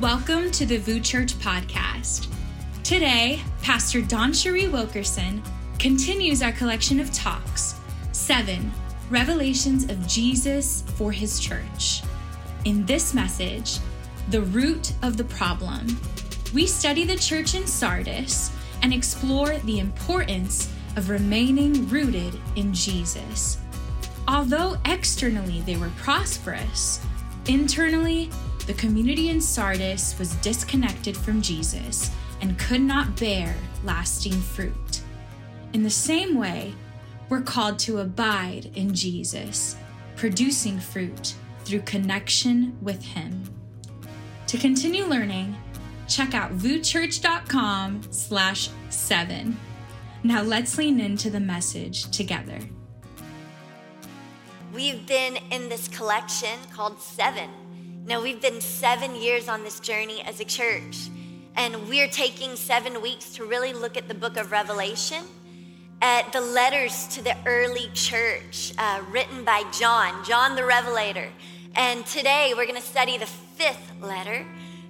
Welcome to the VOUS Church podcast. Today, Pastor DawnCheré Wilkerson continues our collection of talks, seven revelations of Jesus for his church. In this message, the root of the problem, we study the church in Sardis and explore the importance of remaining rooted in Jesus. Although externally they were prosperous, internally the community in Sardis was disconnected from Jesus and could not bear lasting fruit. In the same way, we're called to abide in Jesus, producing fruit through connection with Him. To continue learning, check out vouschurch.com slash seven. Now let's lean into the message together. We've been in this collection called Seven now, we've been seven years on this journey as a church, and we're taking seven weeks to really look at the book of Revelation, at the letters to the early church uh, written by John, John the Revelator. And today we're going to study the fifth letter,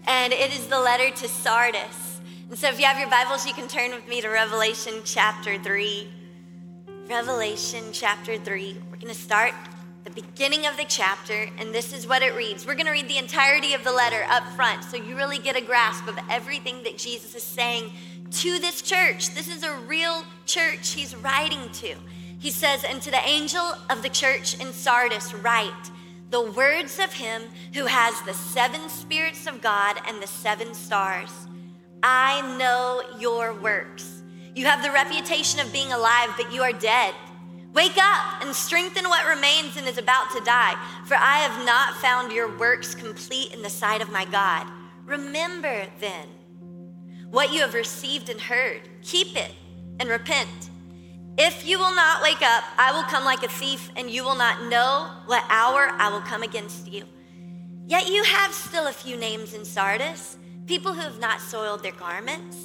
and it is the letter to Sardis. And so, if you have your Bibles, you can turn with me to Revelation chapter 3. Revelation chapter 3. We're going to start the beginning of the chapter, and this is what it reads. We're going to read the entirety of the letter up front so you really get a grasp of everything that Jesus is saying to this church. This is a real church he's writing to. He says, And to the angel of the church in Sardis, write the words of him who has the seven spirits of God and the seven stars. I know your works. You have the reputation of being alive, but you are dead. Wake up and strengthen what remains and is about to die, for I have not found your works complete in the sight of my God. Remember then what you have received and heard, keep it and repent. If you will not wake up, I will come like a thief, and you will not know what hour I will come against you. Yet you have still a few names in Sardis, people who have not soiled their garments,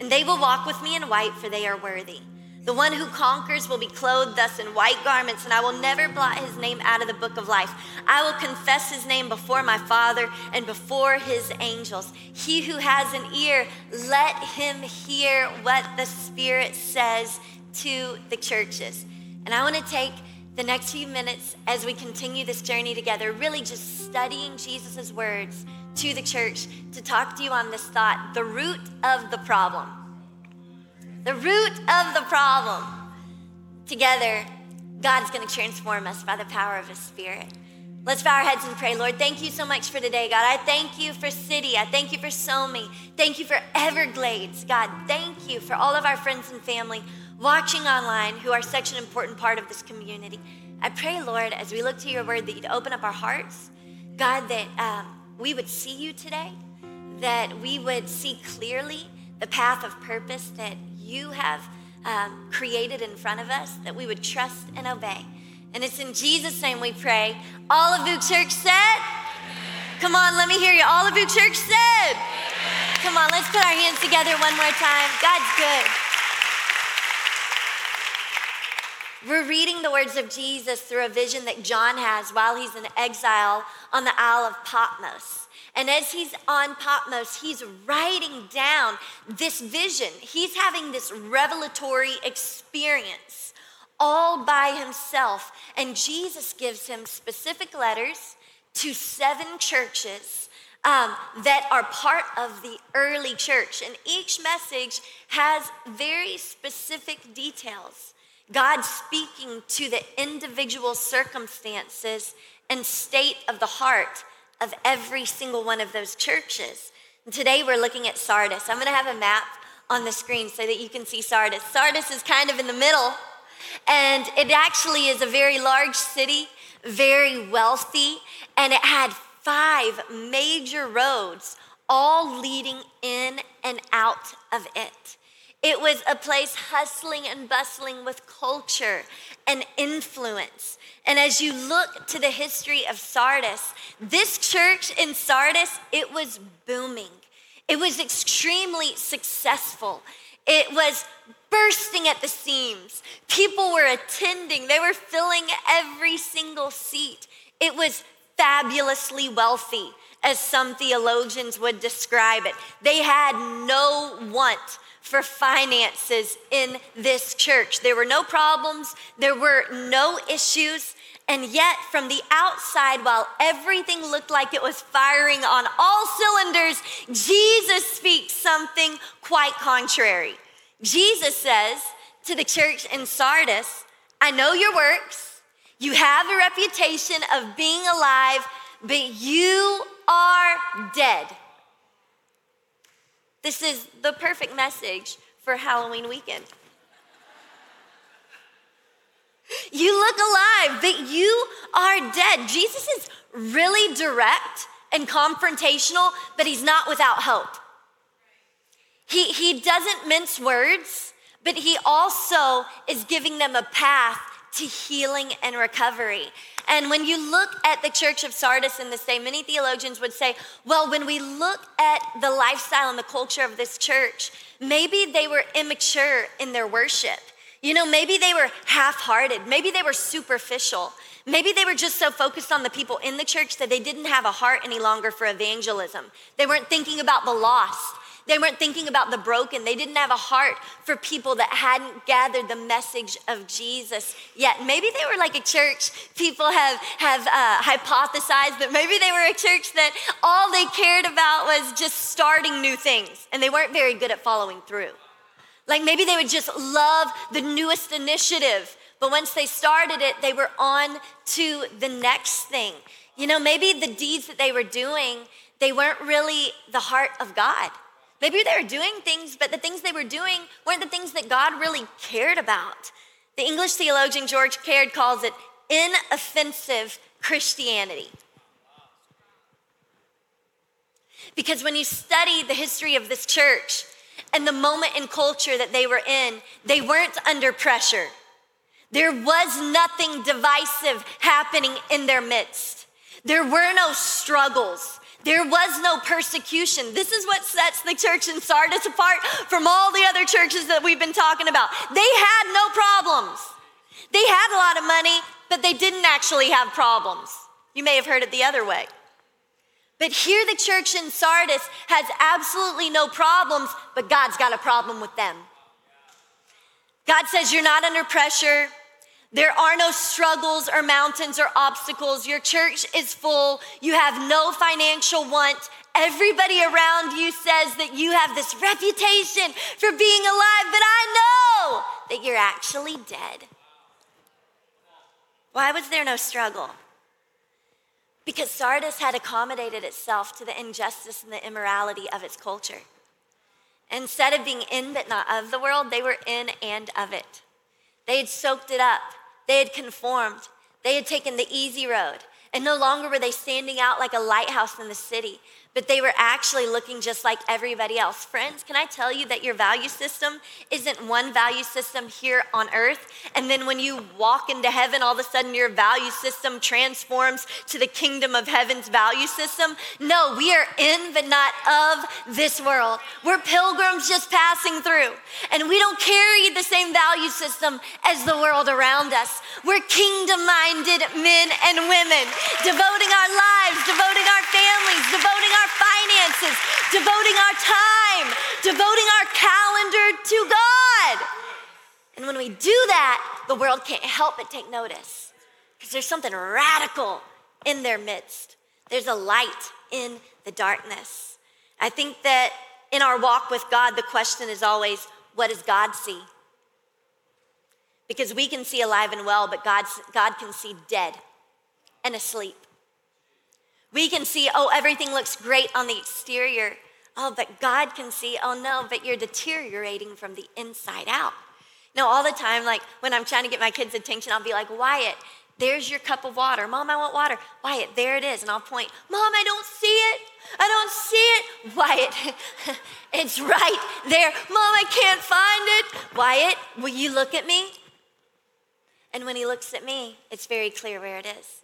and they will walk with me in white, for they are worthy. The one who conquers will be clothed thus in white garments, and I will never blot his name out of the book of life. I will confess his name before my Father and before his angels. He who has an ear, let him hear what the Spirit says to the churches. And I want to take the next few minutes as we continue this journey together, really just studying Jesus' words to the church to talk to you on this thought the root of the problem the root of the problem. Together, God's going to transform us by the power of His Spirit. Let's bow our heads and pray. Lord, thank you so much for today, God. I thank you for City. I thank you for SoMe. Thank you for Everglades. God, thank you for all of our friends and family watching online who are such an important part of this community. I pray, Lord, as we look to your word, that you'd open up our hearts. God, that um, we would see you today, that we would see clearly the path of purpose that you have um, created in front of us that we would trust and obey. And it's in Jesus' name we pray. All of you church said, Come on, let me hear you. All of you church said, Come on, let's put our hands together one more time. God's good. We're reading the words of Jesus through a vision that John has while he's in exile on the Isle of Patmos. And as he's on Patmos, he's writing down this vision. He's having this revelatory experience all by himself. And Jesus gives him specific letters to seven churches um, that are part of the early church. And each message has very specific details. God speaking to the individual circumstances and state of the heart of every single one of those churches. And today we're looking at Sardis. I'm going to have a map on the screen so that you can see Sardis. Sardis is kind of in the middle, and it actually is a very large city, very wealthy, and it had five major roads all leading in and out of it. It was a place hustling and bustling with culture and influence. And as you look to the history of Sardis, this church in Sardis, it was booming. It was extremely successful. It was bursting at the seams. People were attending, they were filling every single seat. It was fabulously wealthy, as some theologians would describe it. They had no want for finances in this church. There were no problems, there were no issues. And yet, from the outside, while everything looked like it was firing on all cylinders, Jesus speaks something quite contrary. Jesus says to the church in Sardis, I know your works. You have a reputation of being alive, but you are dead. This is the perfect message for Halloween weekend. You look alive, but you are dead. Jesus is really direct and confrontational, but he's not without hope. He, he doesn't mince words, but he also is giving them a path to healing and recovery. And when you look at the church of Sardis in this day, many theologians would say, well, when we look at the lifestyle and the culture of this church, maybe they were immature in their worship. You know, maybe they were half hearted, maybe they were superficial. Maybe they were just so focused on the people in the church that they didn't have a heart any longer for evangelism. They weren't thinking about the lost. They weren't thinking about the broken. They didn't have a heart for people that hadn't gathered the message of Jesus yet. Maybe they were like a church. People have, have uh, hypothesized that maybe they were a church that all they cared about was just starting new things and they weren't very good at following through. Like maybe they would just love the newest initiative, but once they started it, they were on to the next thing. You know, maybe the deeds that they were doing, they weren't really the heart of God. Maybe they were doing things, but the things they were doing weren't the things that God really cared about. The English theologian George Caird calls it inoffensive Christianity. Because when you study the history of this church and the moment in culture that they were in, they weren't under pressure. There was nothing divisive happening in their midst. There were no struggles. There was no persecution. This is what sets the church in Sardis apart from all the other churches that we've been talking about. They had no problems. They had a lot of money, but they didn't actually have problems. You may have heard it the other way. But here, the church in Sardis has absolutely no problems, but God's got a problem with them. God says, You're not under pressure. There are no struggles or mountains or obstacles. Your church is full. You have no financial want. Everybody around you says that you have this reputation for being alive, but I know that you're actually dead. Why was there no struggle? Because Sardis had accommodated itself to the injustice and the immorality of its culture. Instead of being in but not of the world, they were in and of it. They had soaked it up. They had conformed, they had taken the easy road. And no longer were they standing out like a lighthouse in the city, but they were actually looking just like everybody else. Friends, can I tell you that your value system isn't one value system here on earth? And then when you walk into heaven, all of a sudden your value system transforms to the kingdom of heaven's value system? No, we are in, but not of this world. We're pilgrims just passing through. And we don't carry the same value system as the world around us. We're kingdom minded men and women, devoting our lives, devoting our families, devoting our our finances, devoting our time, devoting our calendar to God. And when we do that, the world can't help but take notice because there's something radical in their midst. There's a light in the darkness. I think that in our walk with God, the question is always, what does God see? Because we can see alive and well, but God's, God can see dead and asleep. We can see, oh, everything looks great on the exterior. Oh, but God can see, oh no, but you're deteriorating from the inside out. No, all the time, like when I'm trying to get my kids' attention, I'll be like, Wyatt, there's your cup of water. Mom, I want water. Wyatt, there it is. And I'll point, Mom, I don't see it. I don't see it. Wyatt, it's right there. Mom, I can't find it. Wyatt, will you look at me? And when he looks at me, it's very clear where it is.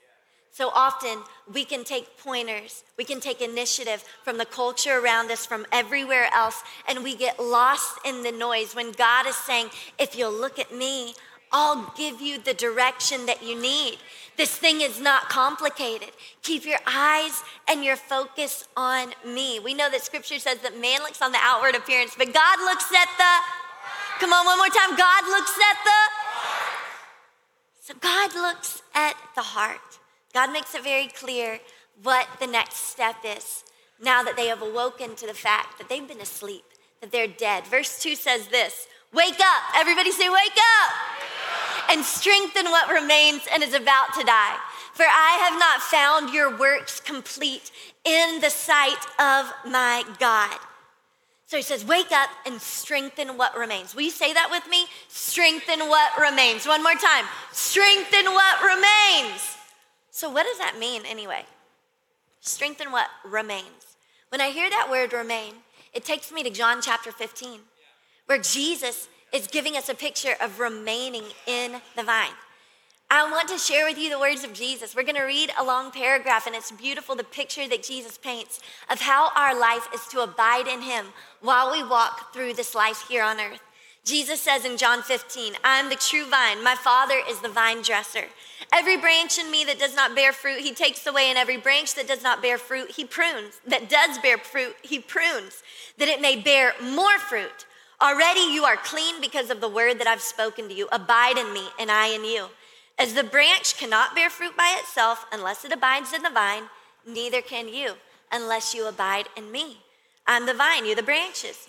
So often we can take pointers, we can take initiative from the culture around us, from everywhere else, and we get lost in the noise when God is saying, If you'll look at me, I'll give you the direction that you need. This thing is not complicated. Keep your eyes and your focus on me. We know that scripture says that man looks on the outward appearance, but God looks at the, come on, one more time. God looks at the, so God looks at the heart. God makes it very clear what the next step is now that they have awoken to the fact that they've been asleep, that they're dead. Verse 2 says this Wake up. Everybody say, Wake up and strengthen what remains and is about to die. For I have not found your works complete in the sight of my God. So he says, Wake up and strengthen what remains. Will you say that with me? Strengthen what remains. One more time. Strengthen what remains. So, what does that mean anyway? Strengthen what remains. When I hear that word remain, it takes me to John chapter 15, where Jesus is giving us a picture of remaining in the vine. I want to share with you the words of Jesus. We're going to read a long paragraph, and it's beautiful the picture that Jesus paints of how our life is to abide in Him while we walk through this life here on earth. Jesus says in John 15, I am the true vine. My Father is the vine dresser. Every branch in me that does not bear fruit, He takes away, and every branch that does not bear fruit, He prunes. That does bear fruit, He prunes, that it may bear more fruit. Already you are clean because of the word that I've spoken to you. Abide in me, and I in you. As the branch cannot bear fruit by itself unless it abides in the vine, neither can you unless you abide in me. I'm the vine, you're the branches.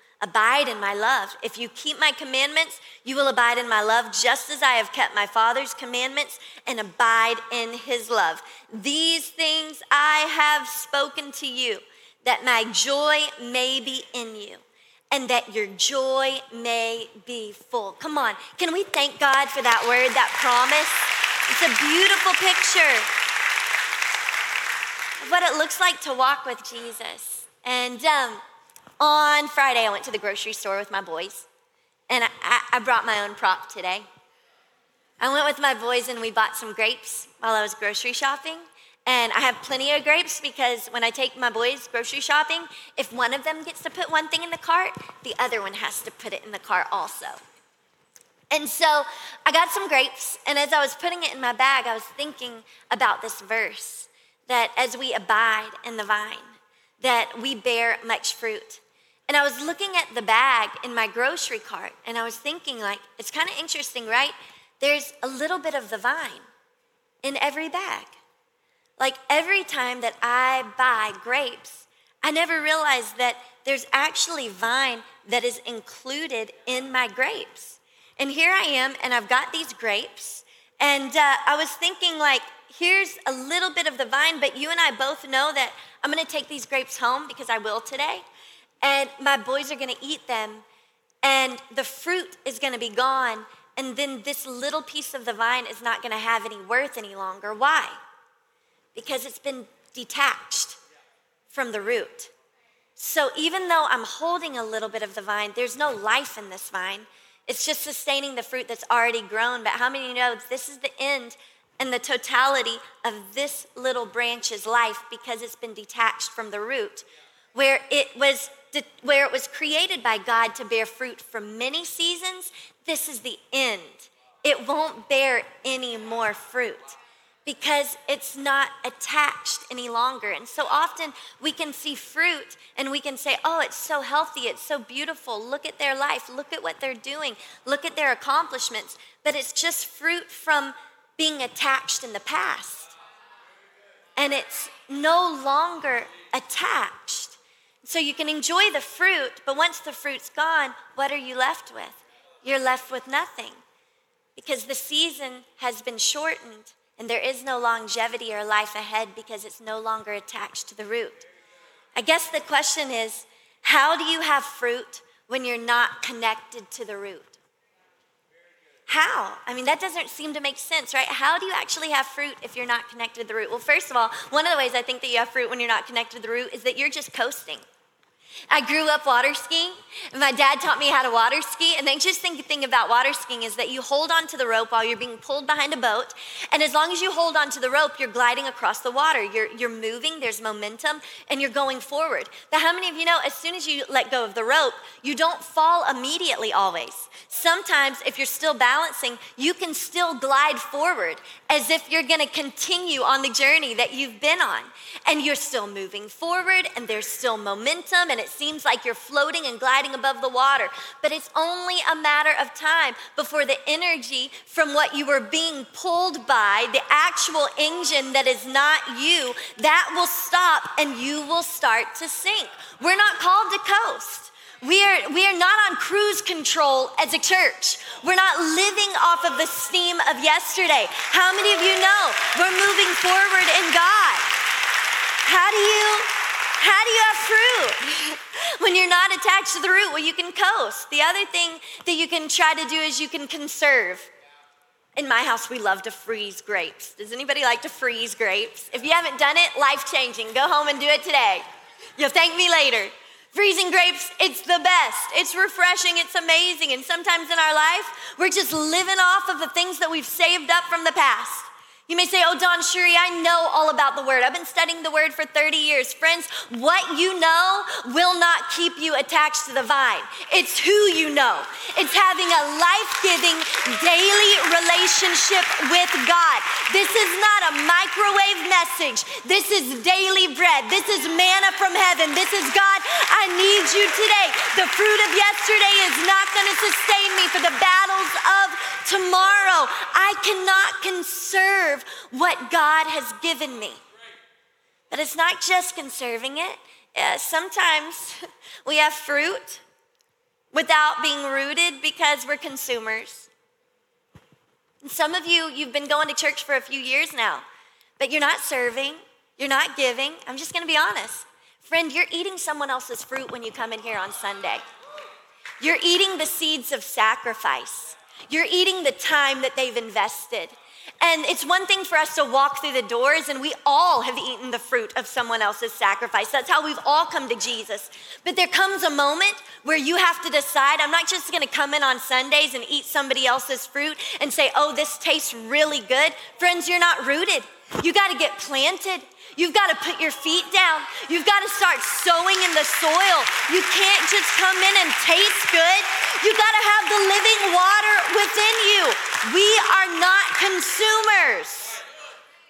Abide in my love. If you keep my commandments, you will abide in my love, just as I have kept my Father's commandments and abide in his love. These things I have spoken to you that my joy may be in you and that your joy may be full. Come on, can we thank God for that word, that promise? It's a beautiful picture of what it looks like to walk with Jesus. And um, on Friday, I went to the grocery store with my boys, and I, I brought my own prop today. I went with my boys and we bought some grapes while I was grocery shopping. And I have plenty of grapes because when I take my boys grocery shopping, if one of them gets to put one thing in the cart, the other one has to put it in the cart also. And so I got some grapes, and as I was putting it in my bag, I was thinking about this verse that as we abide in the vine, that we bear much fruit. And I was looking at the bag in my grocery cart, and I was thinking, like, it's kind of interesting, right? There's a little bit of the vine in every bag. Like every time that I buy grapes, I never realized that there's actually vine that is included in my grapes. And here I am, and I've got these grapes, and uh, I was thinking, like, here's a little bit of the vine, but you and I both know that I'm gonna take these grapes home because I will today, and my boys are gonna eat them, and the fruit is gonna be gone, and then this little piece of the vine is not gonna have any worth any longer. Why? because it's been detached from the root. So even though I'm holding a little bit of the vine, there's no life in this vine. It's just sustaining the fruit that's already grown. But how many know this is the end and the totality of this little branch's life because it's been detached from the root, where it was where it was created by God to bear fruit for many seasons. This is the end. It won't bear any more fruit because it's not attached any longer. And so often we can see fruit and we can say, oh, it's so healthy, it's so beautiful. Look at their life, look at what they're doing, look at their accomplishments. But it's just fruit from being attached in the past. And it's no longer attached. So you can enjoy the fruit, but once the fruit's gone, what are you left with? You're left with nothing because the season has been shortened and there is no longevity or life ahead because it's no longer attached to the root. I guess the question is how do you have fruit when you're not connected to the root? How? I mean, that doesn't seem to make sense, right? How do you actually have fruit if you're not connected to the root? Well, first of all, one of the ways I think that you have fruit when you're not connected to the root is that you're just coasting. I grew up water skiing. My dad taught me how to water ski. And the interesting thing about water skiing is that you hold onto the rope while you're being pulled behind a boat. And as long as you hold onto the rope, you're gliding across the water. You're, you're moving, there's momentum, and you're going forward. But how many of you know as soon as you let go of the rope, you don't fall immediately always? Sometimes, if you're still balancing, you can still glide forward as if you're gonna continue on the journey that you've been on. And you're still moving forward, and there's still momentum, and it seems like you're floating and gliding above the water. But it's only a matter of time before the energy from what you were being pulled by, the actual engine that is not you, that will stop and you will start to sink. We're not called to coast. We are, we are not on cruise control as a church. We're not living off of the steam of yesterday. How many of you know we're moving forward in God? How do you how do you have fruit? when you're not attached to the root, well, you can coast. The other thing that you can try to do is you can conserve. In my house, we love to freeze grapes. Does anybody like to freeze grapes? If you haven't done it, life changing. Go home and do it today. You'll thank me later. Freezing grapes, it's the best. It's refreshing, it's amazing. And sometimes in our life, we're just living off of the things that we've saved up from the past. You may say, Oh, DawnCheré, I know all about the word. I've been studying the word for 30 years. Friends, what you know will not keep you attached to the vine. It's who you know. It's having a life giving daily relationship with God. This is not a microwave message. This is daily bread. This is manna from heaven. This is God, I need you today. The fruit of yesterday is not going to sustain me for the battles of tomorrow. I cannot conserve what God has given me. But it's not just conserving it. Uh, sometimes we have fruit without being rooted because we're consumers. And some of you, you've been going to church for a few years now, but you're not serving, you're not giving. I'm just gonna be honest. Friend, you're eating someone else's fruit when you come in here on Sunday. You're eating the seeds of sacrifice. You're eating the time that they've invested. And it's one thing for us to walk through the doors, and we all have eaten the fruit of someone else's sacrifice. That's how we've all come to Jesus. But there comes a moment where you have to decide I'm not just gonna come in on Sundays and eat somebody else's fruit and say, oh, this tastes really good. Friends, you're not rooted. You gotta get planted. You've got to put your feet down. You've got to start sowing in the soil. You can't just come in and taste good. You got to have the living water within you. We are not consumers.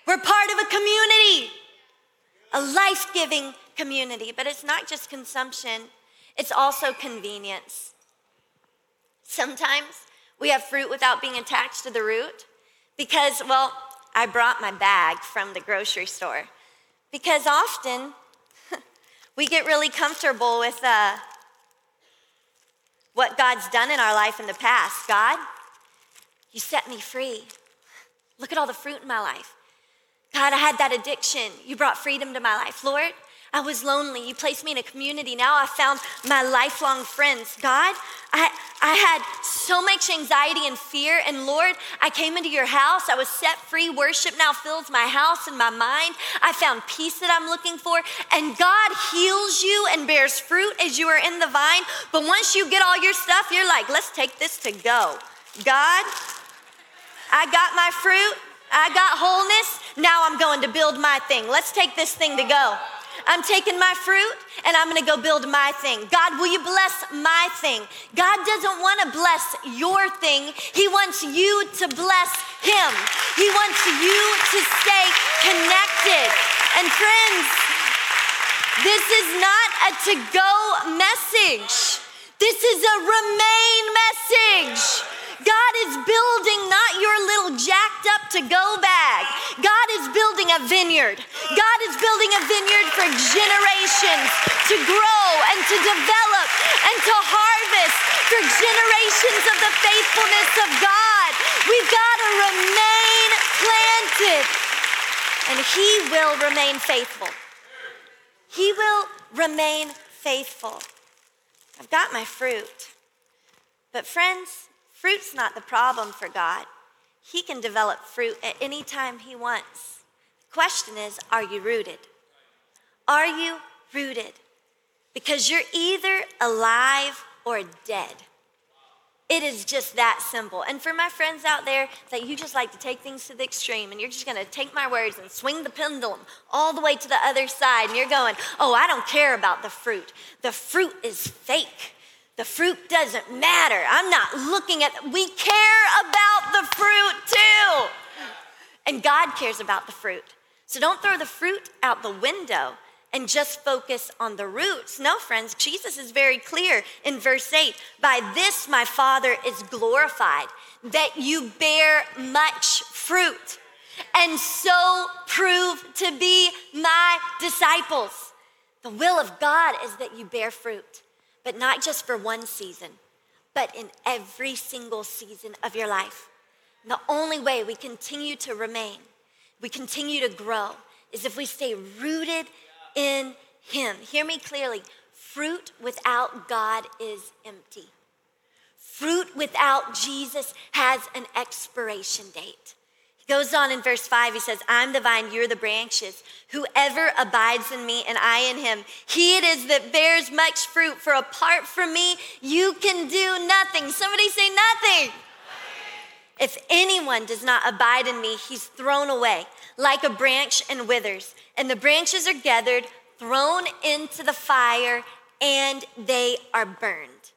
We're part of a community, a life giving community. But it's not just consumption, it's also convenience. Sometimes we have fruit without being attached to the root because, well, I brought my bag from the grocery store. Because often we get really comfortable with uh, what God's done in our life in the past. God, you set me free. Look at all the fruit in my life. God, I had that addiction. You brought freedom to my life. Lord, I was lonely. You placed me in a community. Now I found my lifelong friends. God, I, I had so much anxiety and fear. And Lord, I came into your house. I was set free. Worship now fills my house and my mind. I found peace that I'm looking for. And God heals you and bears fruit as you are in the vine. But once you get all your stuff, you're like, let's take this to go. God, I got my fruit. I got wholeness. Now I'm going to build my thing. Let's take this thing to go. I'm taking my fruit and I'm gonna go build my thing. God, will you bless my thing? God doesn't wanna bless your thing, He wants you to bless Him. He wants you to stay connected. And friends, this is not a to go message, this is a remain message. God is building not your little jacked up to go bag. God is building a vineyard. God is building a vineyard for generations to grow and to develop and to harvest for generations of the faithfulness of God. We've got to remain planted and He will remain faithful. He will remain faithful. I've got my fruit. But, friends, Fruit's not the problem for God. He can develop fruit at any time He wants. The question is are you rooted? Are you rooted? Because you're either alive or dead. It is just that simple. And for my friends out there that you just like to take things to the extreme and you're just gonna take my words and swing the pendulum all the way to the other side and you're going, oh, I don't care about the fruit. The fruit is fake. The fruit doesn't matter. I'm not looking at, we care about the fruit too. And God cares about the fruit. So don't throw the fruit out the window and just focus on the roots. No, friends, Jesus is very clear in verse 8 By this my Father is glorified, that you bear much fruit, and so prove to be my disciples. The will of God is that you bear fruit, but not just for one season, but in every single season of your life. And the only way we continue to remain, we continue to grow, is if we stay rooted in Him. Hear me clearly. Fruit without God is empty. Fruit without Jesus has an expiration date. Goes on in verse 5, he says, I'm the vine, you're the branches. Whoever abides in me and I in him, he it is that bears much fruit, for apart from me, you can do nothing. Somebody say nothing. If anyone does not abide in me, he's thrown away like a branch and withers. And the branches are gathered, thrown into the fire, and they are burned.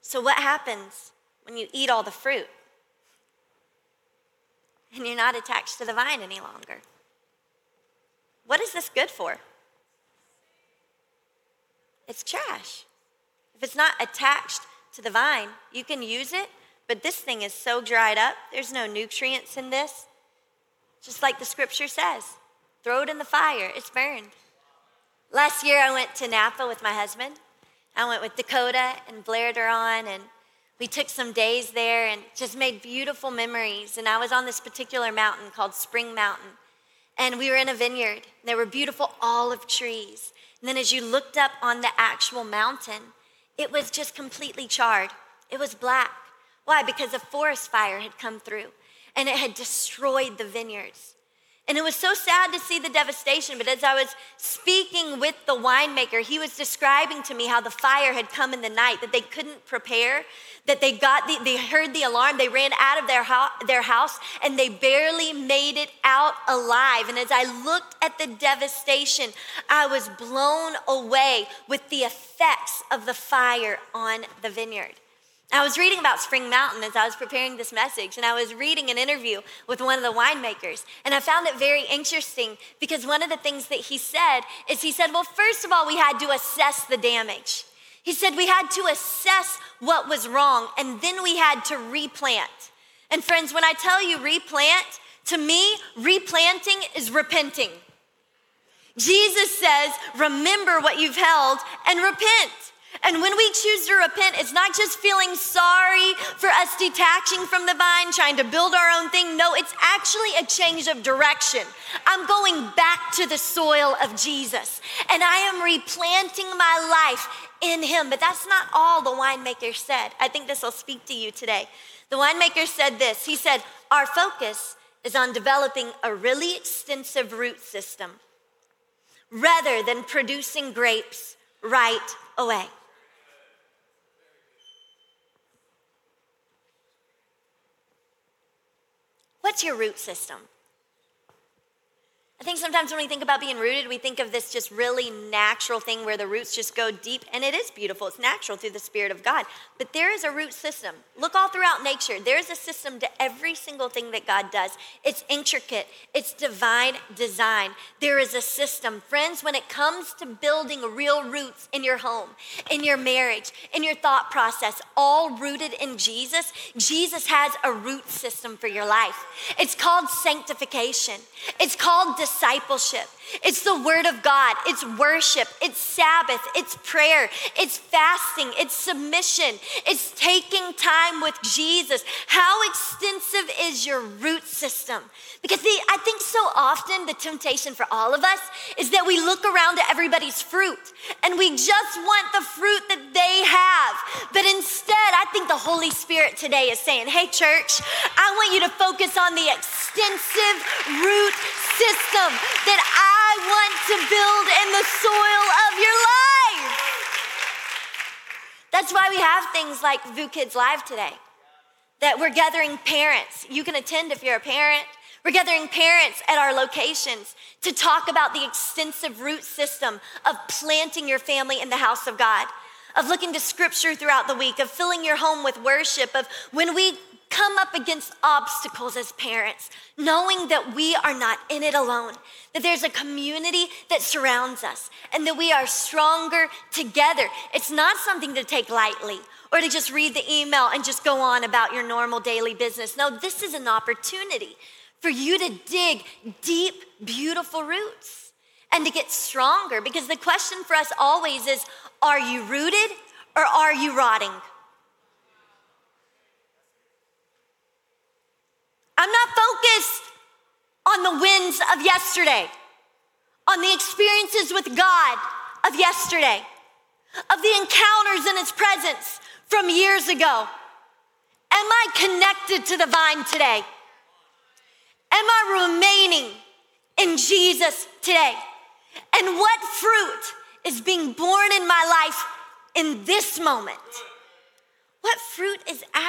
So, what happens when you eat all the fruit and you're not attached to the vine any longer? What is this good for? It's trash. If it's not attached to the vine, you can use it, but this thing is so dried up, there's no nutrients in this. Just like the scripture says throw it in the fire, it's burned. Last year, I went to Napa with my husband. I went with Dakota and Blair Duran, and we took some days there and just made beautiful memories. And I was on this particular mountain called Spring Mountain. And we were in a vineyard. There were beautiful olive trees. And then as you looked up on the actual mountain, it was just completely charred. It was black. Why? Because a forest fire had come through and it had destroyed the vineyards. And it was so sad to see the devastation. But as I was speaking with the winemaker, he was describing to me how the fire had come in the night, that they couldn't prepare, that they got the, they heard the alarm, they ran out of their, ho- their house, and they barely made it out alive. And as I looked at the devastation, I was blown away with the effects of the fire on the vineyard. I was reading about Spring Mountain as I was preparing this message, and I was reading an interview with one of the winemakers. And I found it very interesting because one of the things that he said is he said, Well, first of all, we had to assess the damage. He said we had to assess what was wrong, and then we had to replant. And friends, when I tell you replant, to me, replanting is repenting. Jesus says, Remember what you've held and repent. And when we choose to repent, it's not just feeling sorry for us detaching from the vine, trying to build our own thing. No, it's actually a change of direction. I'm going back to the soil of Jesus, and I am replanting my life in Him. But that's not all the winemaker said. I think this will speak to you today. The winemaker said this He said, Our focus is on developing a really extensive root system rather than producing grapes right away. What's your root system? I think sometimes when we think about being rooted, we think of this just really natural thing where the roots just go deep, and it is beautiful. It's natural through the Spirit of God. But there is a root system. Look all throughout nature. There is a system to every single thing that God does. It's intricate, it's divine design. There is a system. Friends, when it comes to building real roots in your home, in your marriage, in your thought process, all rooted in Jesus, Jesus has a root system for your life. It's called sanctification, it's called discipleship. It's the word of God, it's worship, it's Sabbath, it's prayer, it's fasting, it's submission, it's taking time with Jesus. How extensive is your root system? Because I think so often the temptation for all of us is that we look around at everybody's fruit and we just want the fruit that they have. But instead, I think the Holy Spirit today is saying, hey, church, I want you to focus on the extensive root system that I want to build in the soil of your life. That's why we have things like VU Kids Live today, that we're gathering parents. You can attend if you're a parent. We're gathering parents at our locations to talk about the extensive root system of planting your family in the house of God, of looking to scripture throughout the week, of filling your home with worship, of when we come up against obstacles as parents, knowing that we are not in it alone, that there's a community that surrounds us, and that we are stronger together. It's not something to take lightly or to just read the email and just go on about your normal daily business. No, this is an opportunity for you to dig deep, beautiful roots and to get stronger. Because the question for us always is are you rooted or are you rotting? I'm not focused on the wins of yesterday, on the experiences with God of yesterday, of the encounters in His presence from years ago. Am I connected to the vine today? Am I remaining in Jesus today? And what fruit is being born in my life in this moment?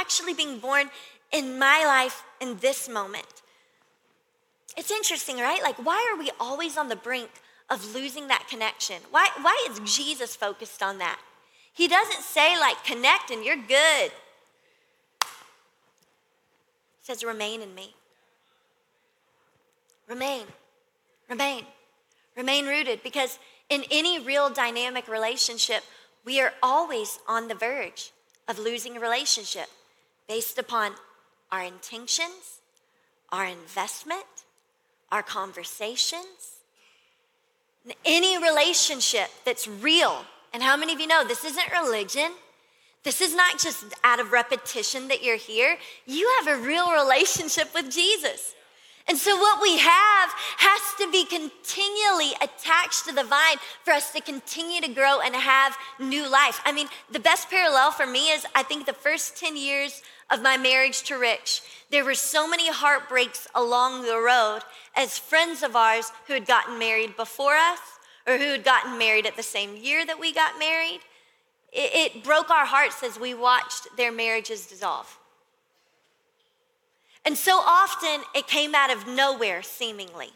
Actually being born in my life in this moment. It's interesting, right? Like, why are we always on the brink of losing that connection? Why, why is Jesus focused on that? He doesn't say, like, connect and you're good. He says, remain in me. Remain, remain, remain rooted because in any real dynamic relationship, we are always on the verge of losing a relationship based upon our intentions, our investment, our conversations. Any relationship that's real, and how many of you know this isn't religion? This is not just out of repetition that you're here. You have a real relationship with Jesus. And so, what we have has to be continually attached to the vine for us to continue to grow and have new life. I mean, the best parallel for me is I think the first 10 years of my marriage to Rich, there were so many heartbreaks along the road as friends of ours who had gotten married before us or who had gotten married at the same year that we got married. It, it broke our hearts as we watched their marriages dissolve. And so often it came out of nowhere, seemingly.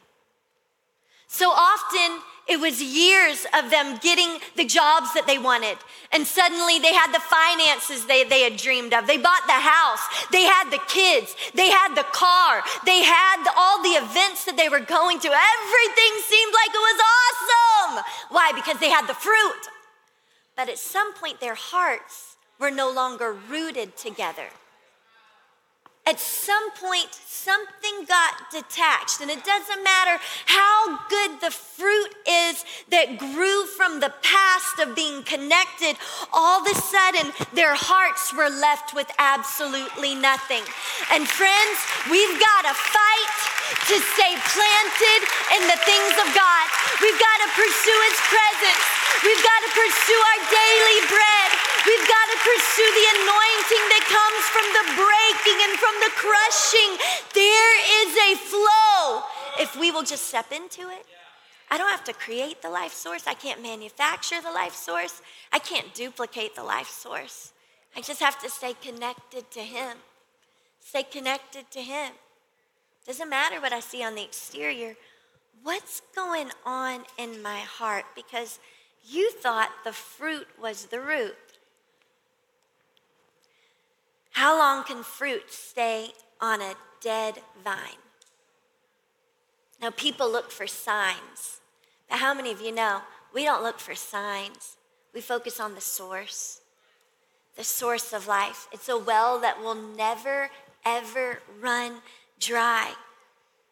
So often it was years of them getting the jobs that they wanted. And suddenly they had the finances they, they had dreamed of. They bought the house, they had the kids, they had the car, they had the, all the events that they were going to. Everything seemed like it was awesome. Why? Because they had the fruit. But at some point, their hearts were no longer rooted together at some point, something got detached. And it doesn't matter how good the fruit is that grew from the past of being connected, all of a sudden, their hearts were left with absolutely nothing. And friends, we've got to fight to stay planted in the things of God. We've got to pursue His presence. We've got to pursue our daily bread. We've got to pursue the anointing that comes from the breaking and from the crushing. There is a flow if we will just step into it. I don't have to create the life source. I can't manufacture the life source. I can't duplicate the life source. I just have to stay connected to Him. Stay connected to Him. Doesn't matter what I see on the exterior. What's going on in my heart? Because you thought the fruit was the root. How long can fruit stay on a dead vine? Now, people look for signs. But how many of you know we don't look for signs? We focus on the source, the source of life. It's a well that will never, ever run dry.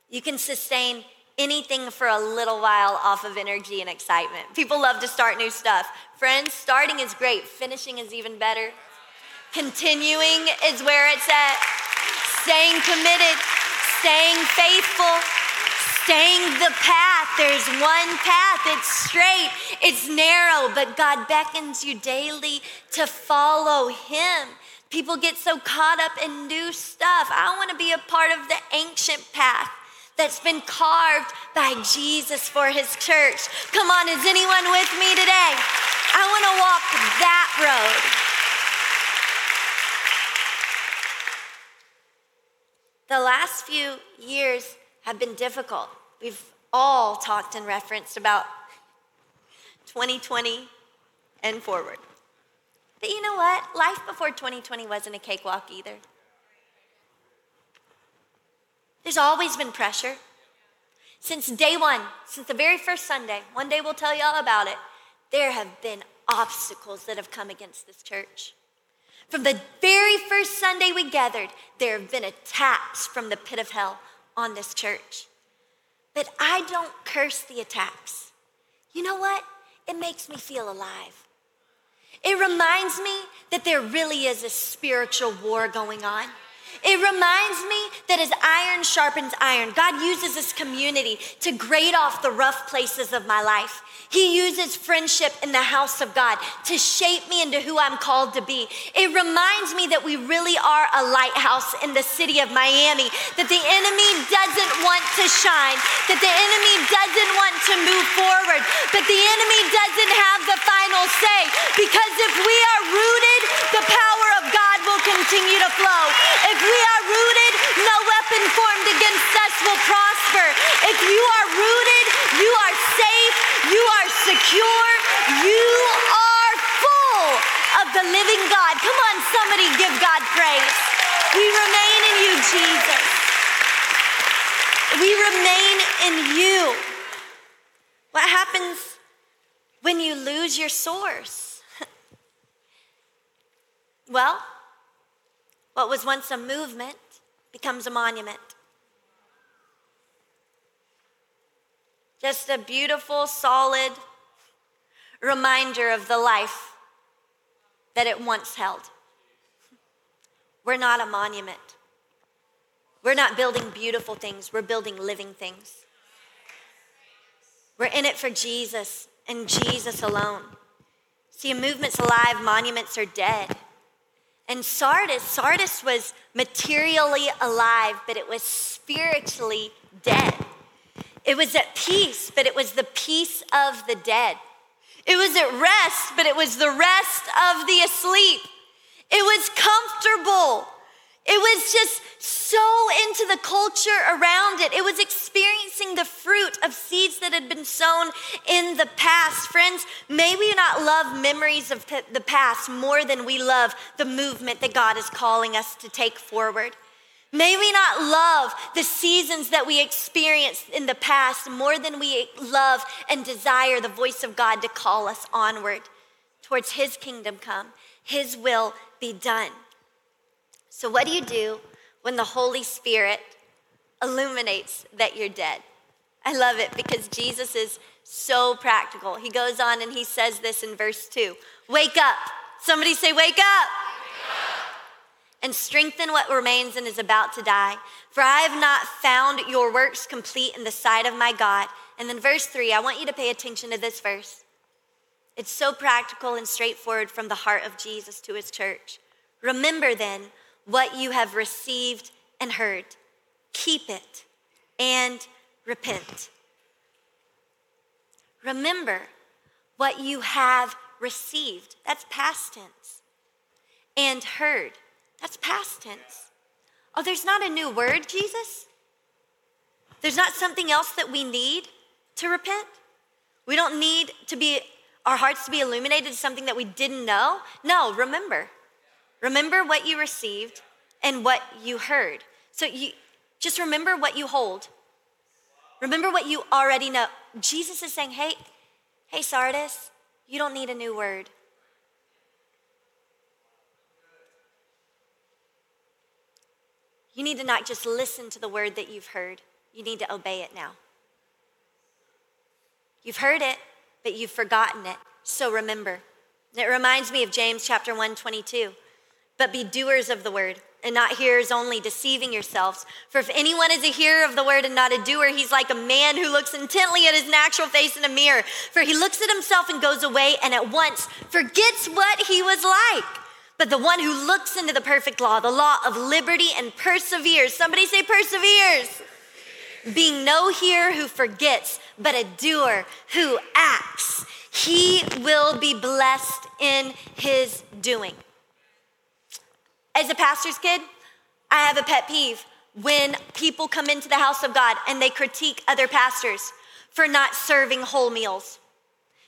You can sustain anything for a little while off of energy and excitement. People love to start new stuff. Friends, starting is great, finishing is even better. Continuing is where it's at. Staying committed, staying faithful, staying the path. There's one path, it's straight, it's narrow, but God beckons you daily to follow Him. People get so caught up in new stuff. I want to be a part of the ancient path that's been carved by Jesus for his church. Come on, is anyone with me today? I want to walk that road. The last few years have been difficult. We've all talked and referenced about 2020 and forward. But you know what? Life before 2020 wasn't a cakewalk either. There's always been pressure. Since day one, since the very first Sunday, one day we'll tell you all about it, there have been obstacles that have come against this church. From the very first Sunday we gathered, there have been attacks from the pit of hell on this church. But I don't curse the attacks. You know what? It makes me feel alive. It reminds me that there really is a spiritual war going on. It reminds me that as iron sharpens iron, God uses this community to grade off the rough places of my life. He uses friendship in the house of God to shape me into who I'm called to be. It reminds me that we really are a lighthouse in the city of Miami, that the enemy doesn't want to shine, that the enemy doesn't want to move forward, but the enemy doesn't have the final say because if we are rooted, the power of God will continue to flow. If we are rooted, no weapon formed against us will prosper. If you are rooted, you are safe, you are secure, you are full of the living God. Come on, somebody give God praise. We remain in you, Jesus. We remain in you. What happens when you lose your source? well, what was once a movement becomes a monument. Just a beautiful, solid reminder of the life that it once held. We're not a monument. We're not building beautiful things, we're building living things. We're in it for Jesus and Jesus alone. See, a movement's alive, monuments are dead. And Sardis, Sardis was materially alive, but it was spiritually dead. It was at peace, but it was the peace of the dead. It was at rest, but it was the rest of the asleep. It was comfortable, it was just so into the culture around it. It was experiencing the fruit of seeds that had been sown in the past. Friends, may we not love memories of the past more than we love the movement that God is calling us to take forward. May we not love the seasons that we experienced in the past more than we love and desire the voice of God to call us onward towards His kingdom come, His will be done. So, what do you do when the Holy Spirit illuminates that you're dead? I love it because Jesus is so practical. He goes on and he says this in verse 2 Wake up. Somebody say, Wake up. And strengthen what remains and is about to die. For I have not found your works complete in the sight of my God. And then, verse 3, I want you to pay attention to this verse. It's so practical and straightforward from the heart of Jesus to his church. Remember then what you have received and heard. Keep it and repent. Remember what you have received. That's past tense. And heard. That's past tense. Oh, there's not a new word, Jesus? There's not something else that we need to repent? We don't need to be our hearts to be illuminated to something that we didn't know? No, remember. Remember what you received and what you heard. So you just remember what you hold. Remember what you already know. Jesus is saying, "Hey, hey Sardis, you don't need a new word. You need to not just listen to the word that you've heard. You need to obey it now. You've heard it, but you've forgotten it. So remember. It reminds me of James chapter 1, 22. But be doers of the word and not hearers only, deceiving yourselves. For if anyone is a hearer of the word and not a doer, he's like a man who looks intently at his natural face in a mirror. For he looks at himself and goes away and at once forgets what he was like. But the one who looks into the perfect law, the law of liberty, and perseveres, somebody say perseveres, being no hearer who forgets, but a doer who acts, he will be blessed in his doing. As a pastor's kid, I have a pet peeve when people come into the house of God and they critique other pastors for not serving whole meals.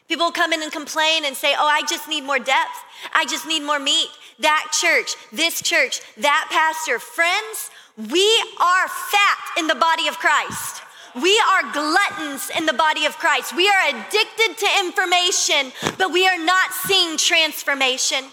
People come in and complain and say, Oh, I just need more depth. I just need more meat. That church, this church, that pastor. Friends, we are fat in the body of Christ. We are gluttons in the body of Christ. We are addicted to information, but we are not seeing transformation.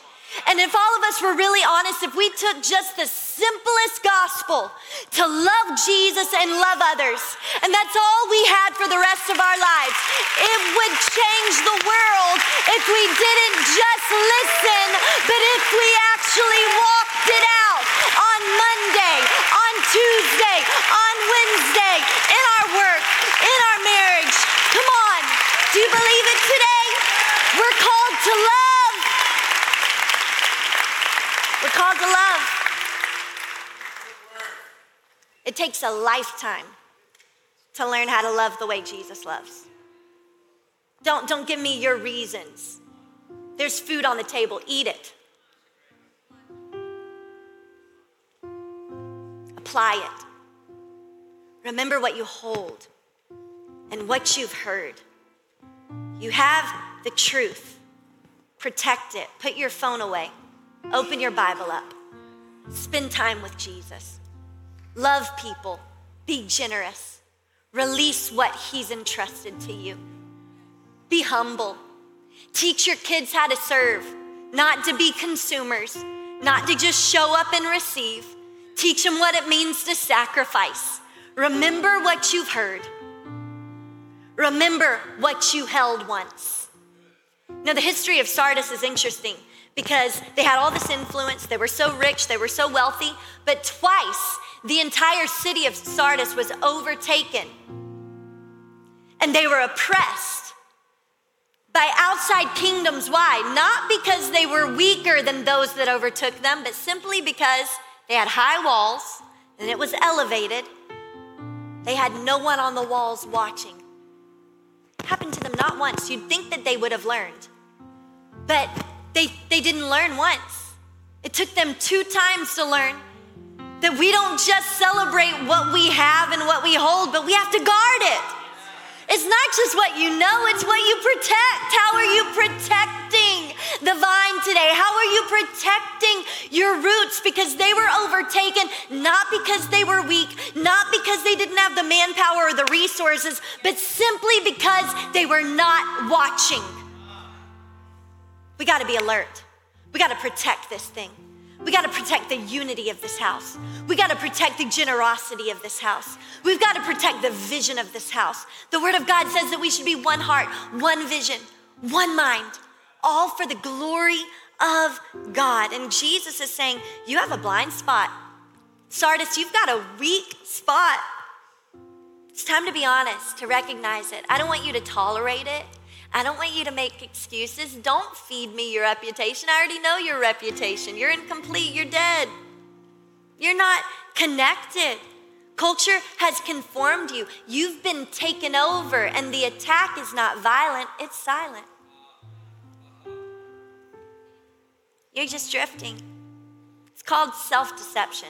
And if all of us were really honest, if we took just the simplest gospel to love Jesus and love others, and that's all we had for the rest of our lives, it would change the world if we didn't just listen, but if we actually walked it out on Monday, on Tuesday, on Wednesday, in our work, in our marriage. Come on. Do you believe it today? We're called to love. We're called to love. It takes a lifetime to learn how to love the way Jesus loves. Don't, don't give me your reasons. There's food on the table, eat it. Apply it. Remember what you hold and what you've heard. You have the truth. Protect it. Put your phone away. Open your Bible up. Spend time with Jesus. Love people. Be generous. Release what He's entrusted to you. Be humble. Teach your kids how to serve, not to be consumers, not to just show up and receive. Teach them what it means to sacrifice. Remember what you've heard. Remember what you held once. Now, the history of Sardis is interesting because they had all this influence. They were so rich, they were so wealthy, but twice the entire city of Sardis was overtaken and they were oppressed by outside kingdoms. Why? Not because they were weaker than those that overtook them, but simply because they had high walls and it was elevated. They had no one on the walls watching. Happened to them not once. You'd think that they would have learned. But they, they didn't learn once. It took them two times to learn that we don't just celebrate what we have and what we hold, but we have to guard it. It's not just what you know, it's what you protect. How are you protecting the vine today? How are you protecting your roots? Because they were overtaken, not because they were weak, not because they didn't have the manpower or the resources, but simply because they were not watching. We got to be alert. We got to protect this thing. We got to protect the unity of this house. We got to protect the generosity of this house. We've got to protect the vision of this house. The Word of God says that we should be one heart, one vision, one mind, all for the glory of God. And Jesus is saying, You have a blind spot. Sardis, you've got a weak spot. It's time to be honest, to recognize it. I don't want you to tolerate it. I don't want you to make excuses. Don't feed me your reputation. I already know your reputation. You're incomplete. You're dead. You're not connected. Culture has conformed you. You've been taken over, and the attack is not violent, it's silent. You're just drifting. It's called self deception.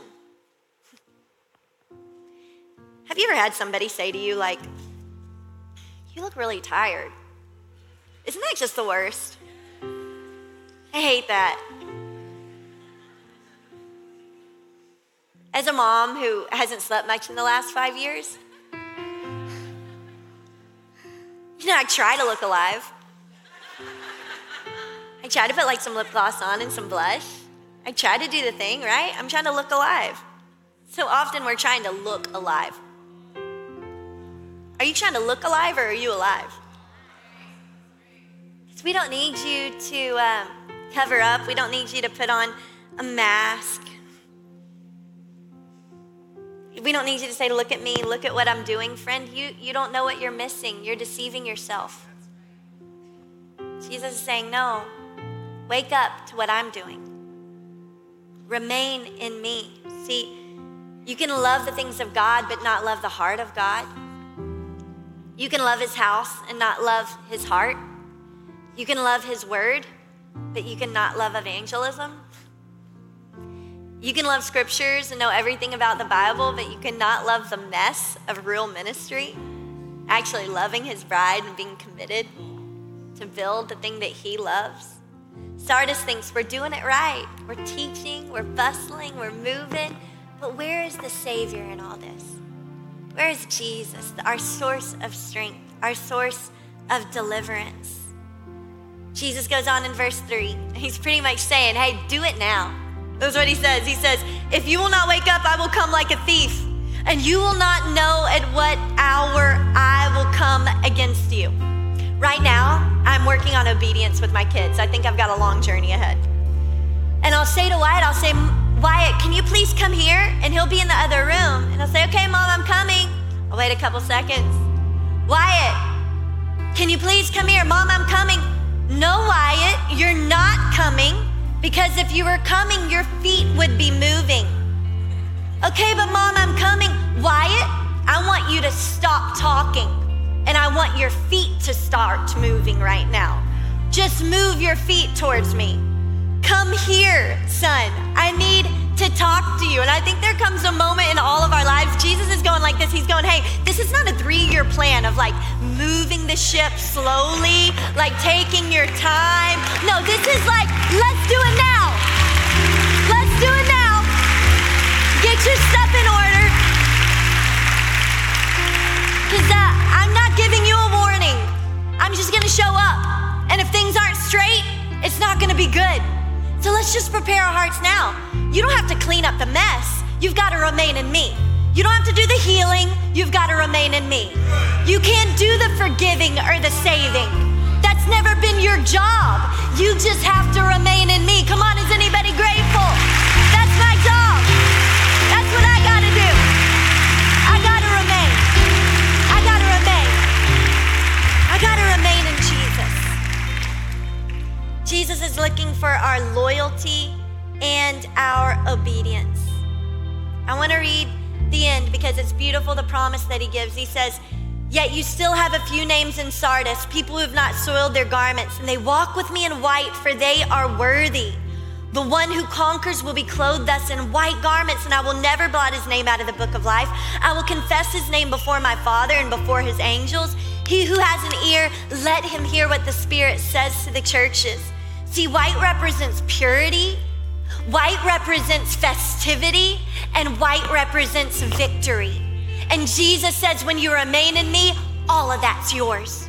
Have you ever had somebody say to you, like, you look really tired? Isn't that just the worst? I hate that. As a mom who hasn't slept much in the last five years, you know, I try to look alive. I try to put like some lip gloss on and some blush. I try to do the thing, right? I'm trying to look alive. So often we're trying to look alive. Are you trying to look alive or are you alive? So we don't need you to um, cover up, we don't need you to put on a mask. We don't need you to say, Look at me, look at what I'm doing. Friend, you, you don't know what you're missing. You're deceiving yourself. Jesus is saying, No, wake up to what I'm doing. Remain in me. See, you can love the things of God, but not love the heart of God. You can love his house and not love his heart. You can love his word, but you cannot love evangelism. You can love scriptures and know everything about the Bible, but you cannot love the mess of real ministry. Actually, loving his bride and being committed to build the thing that he loves. Sardis thinks we're doing it right. We're teaching, we're bustling, we're moving. But where is the Savior in all this? Where is Jesus, our source of strength, our source of deliverance? Jesus goes on in verse 3. He's pretty much saying, Hey, do it now. That's what he says. He says, If you will not wake up, I will come like a thief, and you will not know at what hour I will come against you. Right now, I'm working on obedience with my kids. I think I've got a long journey ahead. And I'll say to Wyatt, I'll say, Wyatt, can you please come here? And he'll be in the other room. And I'll say, Okay, mom, I'm coming. I'll wait a couple seconds. Wyatt, can you please come here? Mom, I'm coming. No, Wyatt, you're not coming because if you were coming, your feet would be moving. Okay, but mom, I'm coming. Wyatt, I want you to stop talking and I want your feet to start moving right now. Just move your feet towards me. Come here, son. I need to talk to you. And I think there comes a moment in all of our lives. Jesus is going like this. He's going, hey, this is not a three year plan of like moving the ship slowly, like taking your time. No, this is like, let's do it now. Let's do it now. Get your stuff in order. Because uh, I'm not giving you a warning. I'm just going to show up. And if things aren't straight, it's not going to be good. So let's just prepare our hearts now. You don't have to clean up the mess, you've got to remain in me. You don't have to do the healing, you've got to remain in me. You can't do the forgiving or the saving. That's never been your job. You just have to remain in me. Come on, is anybody grateful? Jesus is looking for our loyalty and our obedience. I want to read the end because it's beautiful the promise that he gives. He says, Yet you still have a few names in Sardis, people who have not soiled their garments, and they walk with me in white, for they are worthy. The one who conquers will be clothed thus in white garments, and I will never blot his name out of the book of life. I will confess his name before my Father and before his angels. He who has an ear, let him hear what the Spirit says to the churches. See, white represents purity, white represents festivity, and white represents victory. And Jesus says, when you remain in me, all of that's yours.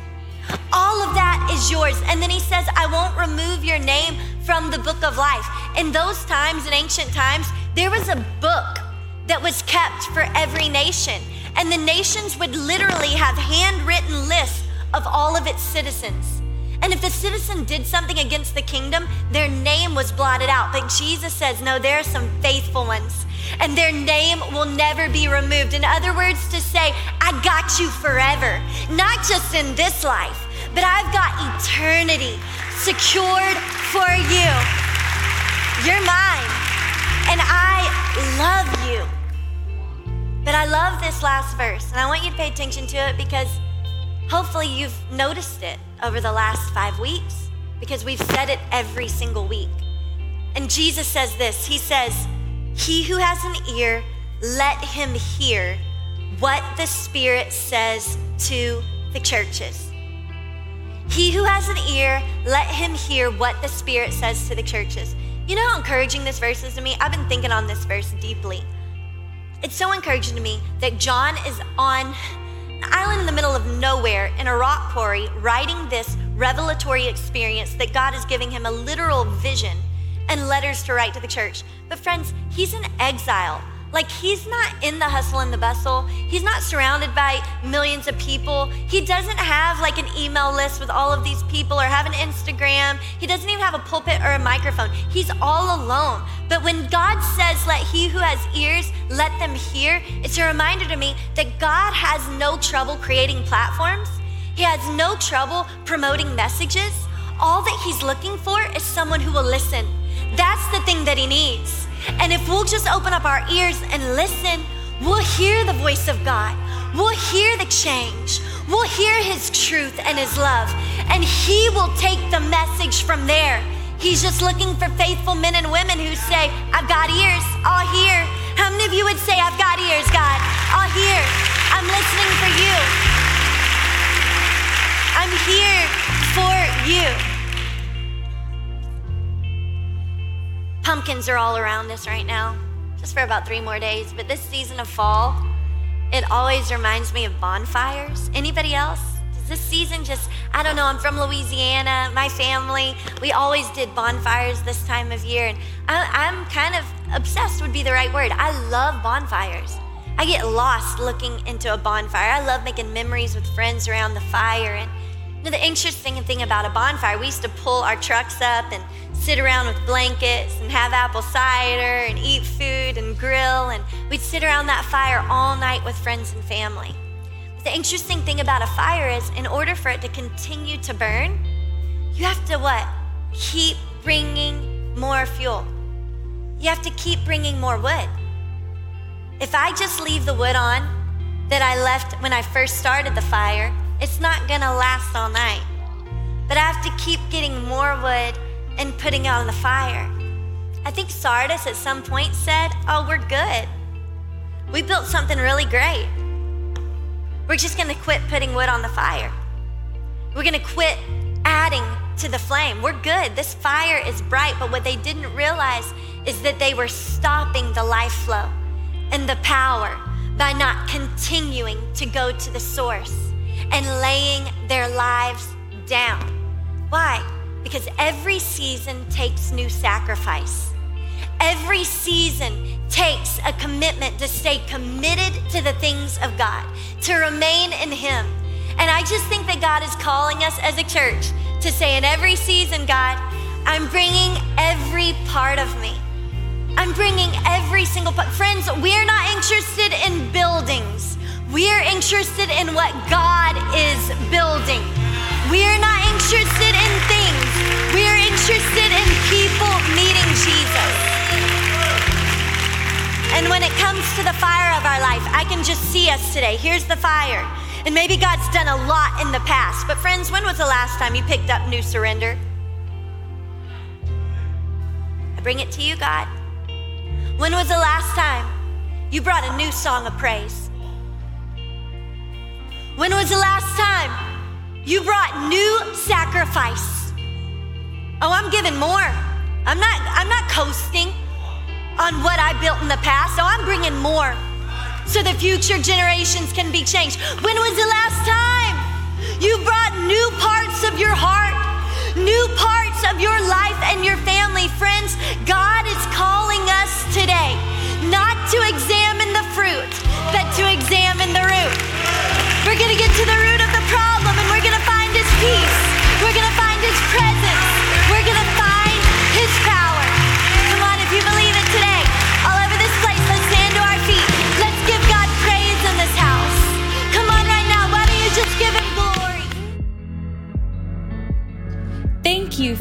All of that is yours. And then he says, I won't remove your name from the book of life. In those times, in ancient times, there was a book that was kept for every nation. And the nations would literally have handwritten lists of all of its citizens. And if the citizen did something against the kingdom, their name was blotted out. But Jesus says, no, there are some faithful ones, and their name will never be removed. In other words, to say, I got you forever, not just in this life, but I've got eternity secured for you. You're mine, and I love you. But I love this last verse, and I want you to pay attention to it because hopefully you've noticed it over the last five weeks because we've said it every single week. And Jesus says this He says, He who has an ear, let him hear what the Spirit says to the churches. He who has an ear, let him hear what the Spirit says to the churches. You know how encouraging this verse is to me? I've been thinking on this verse deeply. It's so encouraging to me that John is on island in the middle of nowhere in a rock quarry writing this revelatory experience that God is giving him a literal vision and letters to write to the church. But, friends, he's in exile Like he's not in the hustle and the bustle. He's not surrounded by millions of people. He doesn't have like an email list with all of these people or have an Instagram. He doesn't even have a pulpit or a microphone. He's all alone. But when God says, let he who has ears, let them hear, it's a reminder to me that God has no trouble creating platforms. He has no trouble promoting messages. All that he's looking for is someone who will listen. That's the thing that he needs. And if we'll just open up our ears and listen, we'll hear the voice of God. We'll hear the change. We'll hear his truth and his love. And he will take the message from there. He's just looking for faithful men and women who say, I've got ears, I'll hear. How many of you would say, I've got ears, God? I'll hear. I'm listening for you. I'm here for you. Pumpkins are all around us right now, just for about three more days. But this season of fall, it always reminds me of bonfires. Anybody else? Does this season just, I don't know, I'm from Louisiana. My family, we always did bonfires this time of year. And I, am kind of obsessed, would be the right word. I love bonfires. I get lost looking into a bonfire. I love making memories with friends around the fire. And you know, the interesting thing about a bonfire, we used to pull our trucks up and sit around with blankets and have apple cider and eat food and grill. And we'd sit around that fire all night with friends and family. But the interesting thing about a fire is, in order for it to continue to burn, you have to what? Keep bringing more fuel. You have to keep bringing more wood. If I just leave the wood on that I left when I first started the fire, it's not gonna last all night. But I have to keep getting more wood and putting it on the fire. I think Sardis at some point said, Oh, we're good. We built something really great. We're just gonna quit putting wood on the fire. We're gonna quit adding to the flame. We're good. This fire is bright, but what they didn't realize is that they were stopping the life flow and the power by not continuing to go to the source and laying their lives down. Why? Because every season takes new sacrifice. Every season takes a commitment to stay committed to the things of God, to remain in Him. And I just think that God is calling us as a church to say, in every season, God, I'm bringing every part of me. I'm bringing every single part. Friends, we're not interested in buildings. We're interested in what God is building. We're not interested in things. Interested in people meeting Jesus. And when it comes to the fire of our life, I can just see us today. Here's the fire. And maybe God's done a lot in the past. But, friends, when was the last time you picked up new surrender? I bring it to you, God. When was the last time you brought a new song of praise? When was the last time you brought new sacrifice? Oh, I'm giving more. I'm not I'm not coasting on what I built in the past. So I'm bringing more so the future generations can be changed. When was the last time you brought new parts of your heart, new parts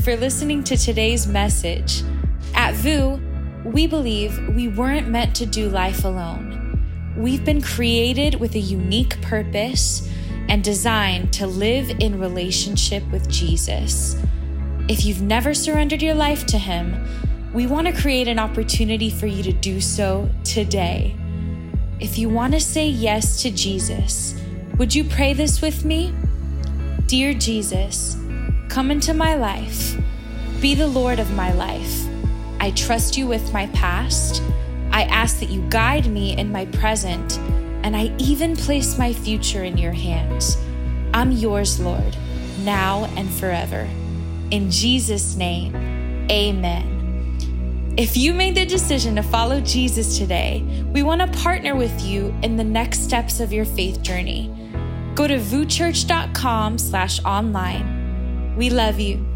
for listening to today's message. At VOUS, we believe we weren't meant to do life alone. We've been created with a unique purpose and designed to live in relationship with Jesus. If you've never surrendered your life to Him, we want to create an opportunity for you to do so today. If you want to say yes to Jesus, would you pray this with me? Dear Jesus, come into my life. Be the Lord of my life. I trust you with my past I ask that you guide me in my present, and I even place my future in your hands. I'm yours, Lord, now and forever. In Jesus' name, amen. If you made the decision to follow Jesus today, we want to partner with you in the next steps of your faith journey. Go to vouschurch.com slash online. We love you.